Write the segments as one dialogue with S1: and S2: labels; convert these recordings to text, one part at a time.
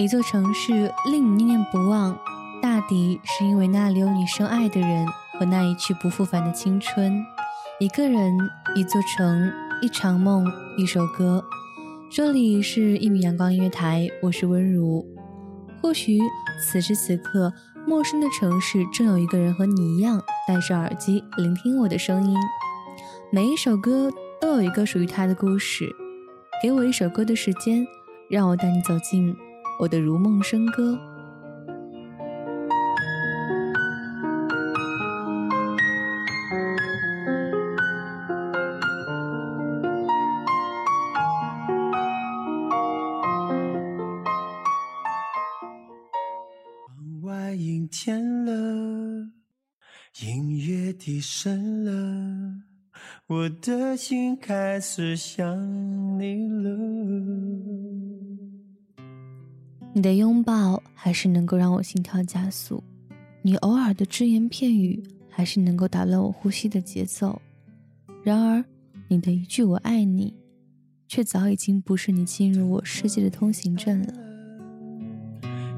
S1: 一座城市令你念念不忘，大抵是因为那里有你深爱的人和那一去不复返的青春。一个人，一座城，一场梦，一首歌。这里是一米阳光音乐台，我是温如。或许此时此刻，陌生的城市正有一个人和你一样戴着耳机聆听我的声音。每一首歌都有一个属于他的故事。给我一首歌的时间，让我带你走进。我的如梦笙歌。
S2: 窗外阴天了，音乐低声了，我的心开始想你了。
S1: 你的拥抱还是能够让我心跳加速，你偶尔的只言片语还是能够打乱我呼吸的节奏。然而，你的一句“我爱你”，却早已经不是你进入我世界的通行证了。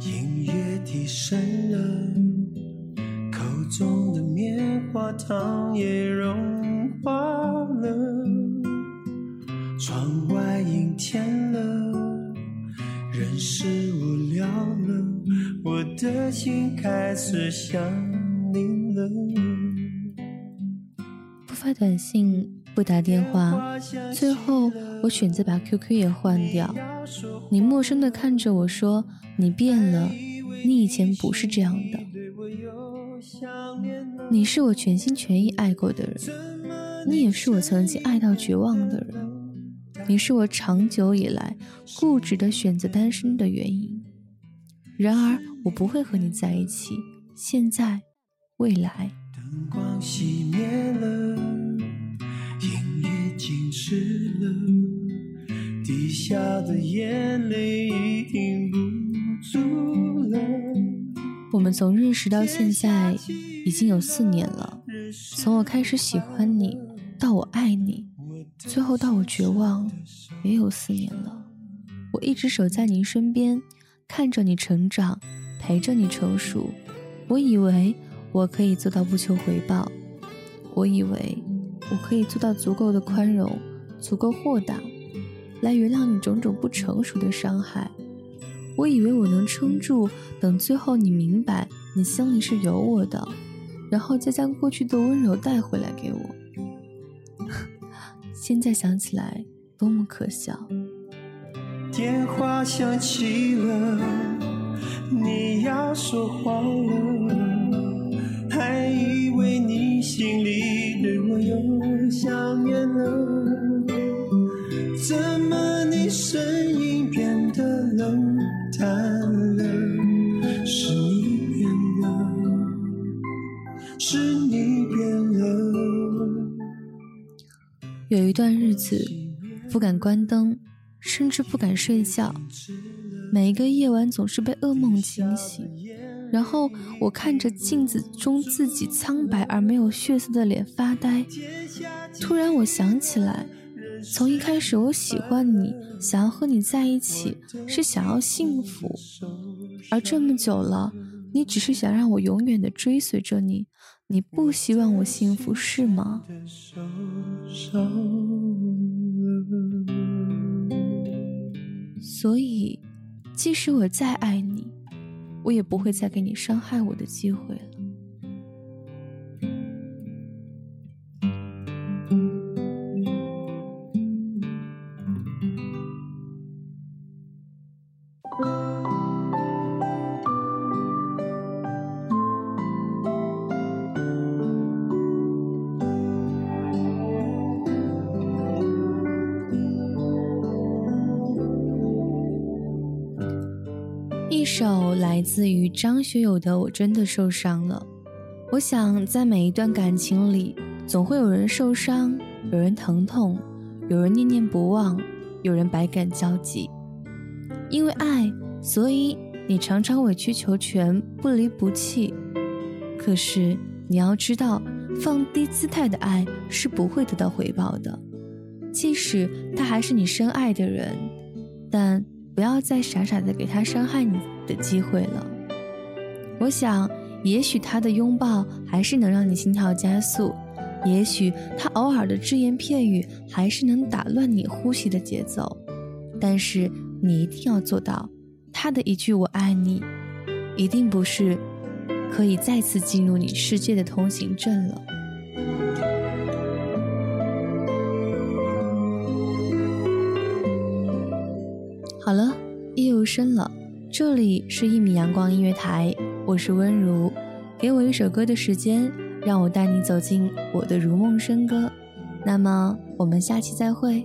S2: 音乐低声了，口中的棉花糖也融化了，窗外阴天了。人是，的心开始想你了。
S1: 不发短信，不打电话，最后我选择把 QQ 也换掉。你陌生的看着我说：“你变了，你以前不是这样的。”你是我全心全意爱过的人，你也是我曾经爱到绝望的人。你是我长久以来固执的选择单身的原因。然而，我不会和你在一起。现在，未来。
S2: 灯光熄灭了，音乐静止了，滴下的眼泪已停不住了。
S1: 我们从认识到现在已经有四年了，从我开始喜欢你到我爱你。最后到我绝望，也有四年了。我一直守在您身边，看着你成长，陪着你成熟。我以为我可以做到不求回报，我以为我可以做到足够的宽容，足够豁达，来原谅你种种不成熟的伤害。我以为我能撑住，等最后你明白你心里是有我的，然后再将过去的温柔带回来给我。现在想起来，多么可笑！
S2: 电话响起了，你要说话了，还以为你心里对我有想念了，怎么你声音变得冷淡了？是你变了，是你变了。
S1: 有一段日子，不敢关灯，甚至不敢睡觉。每一个夜晚总是被噩梦惊醒，然后我看着镜子中自己苍白而没有血色的脸发呆。突然，我想起来，从一开始我喜欢你，想要和你在一起，是想要幸福。而这么久了，你只是想让我永远的追随着你，你不希望我幸福是吗？所以，即使我再爱你，我也不会再给你伤害我的机会了。一首来自于张学友的《我真的受伤了》。我想，在每一段感情里，总会有人受伤，有人疼痛，有人念念不忘，有人百感交集。因为爱，所以你常常委曲求全，不离不弃。可是你要知道，放低姿态的爱是不会得到回报的，即使他还是你深爱的人，但。不要再傻傻的给他伤害你的机会了。我想，也许他的拥抱还是能让你心跳加速，也许他偶尔的只言片语还是能打乱你呼吸的节奏。但是你一定要做到，他的一句“我爱你”，一定不是可以再次进入你世界的通行证了。好了，夜又深了，这里是一米阳光音乐台，我是温如，给我一首歌的时间，让我带你走进我的如梦笙歌。那么，我们下期再会。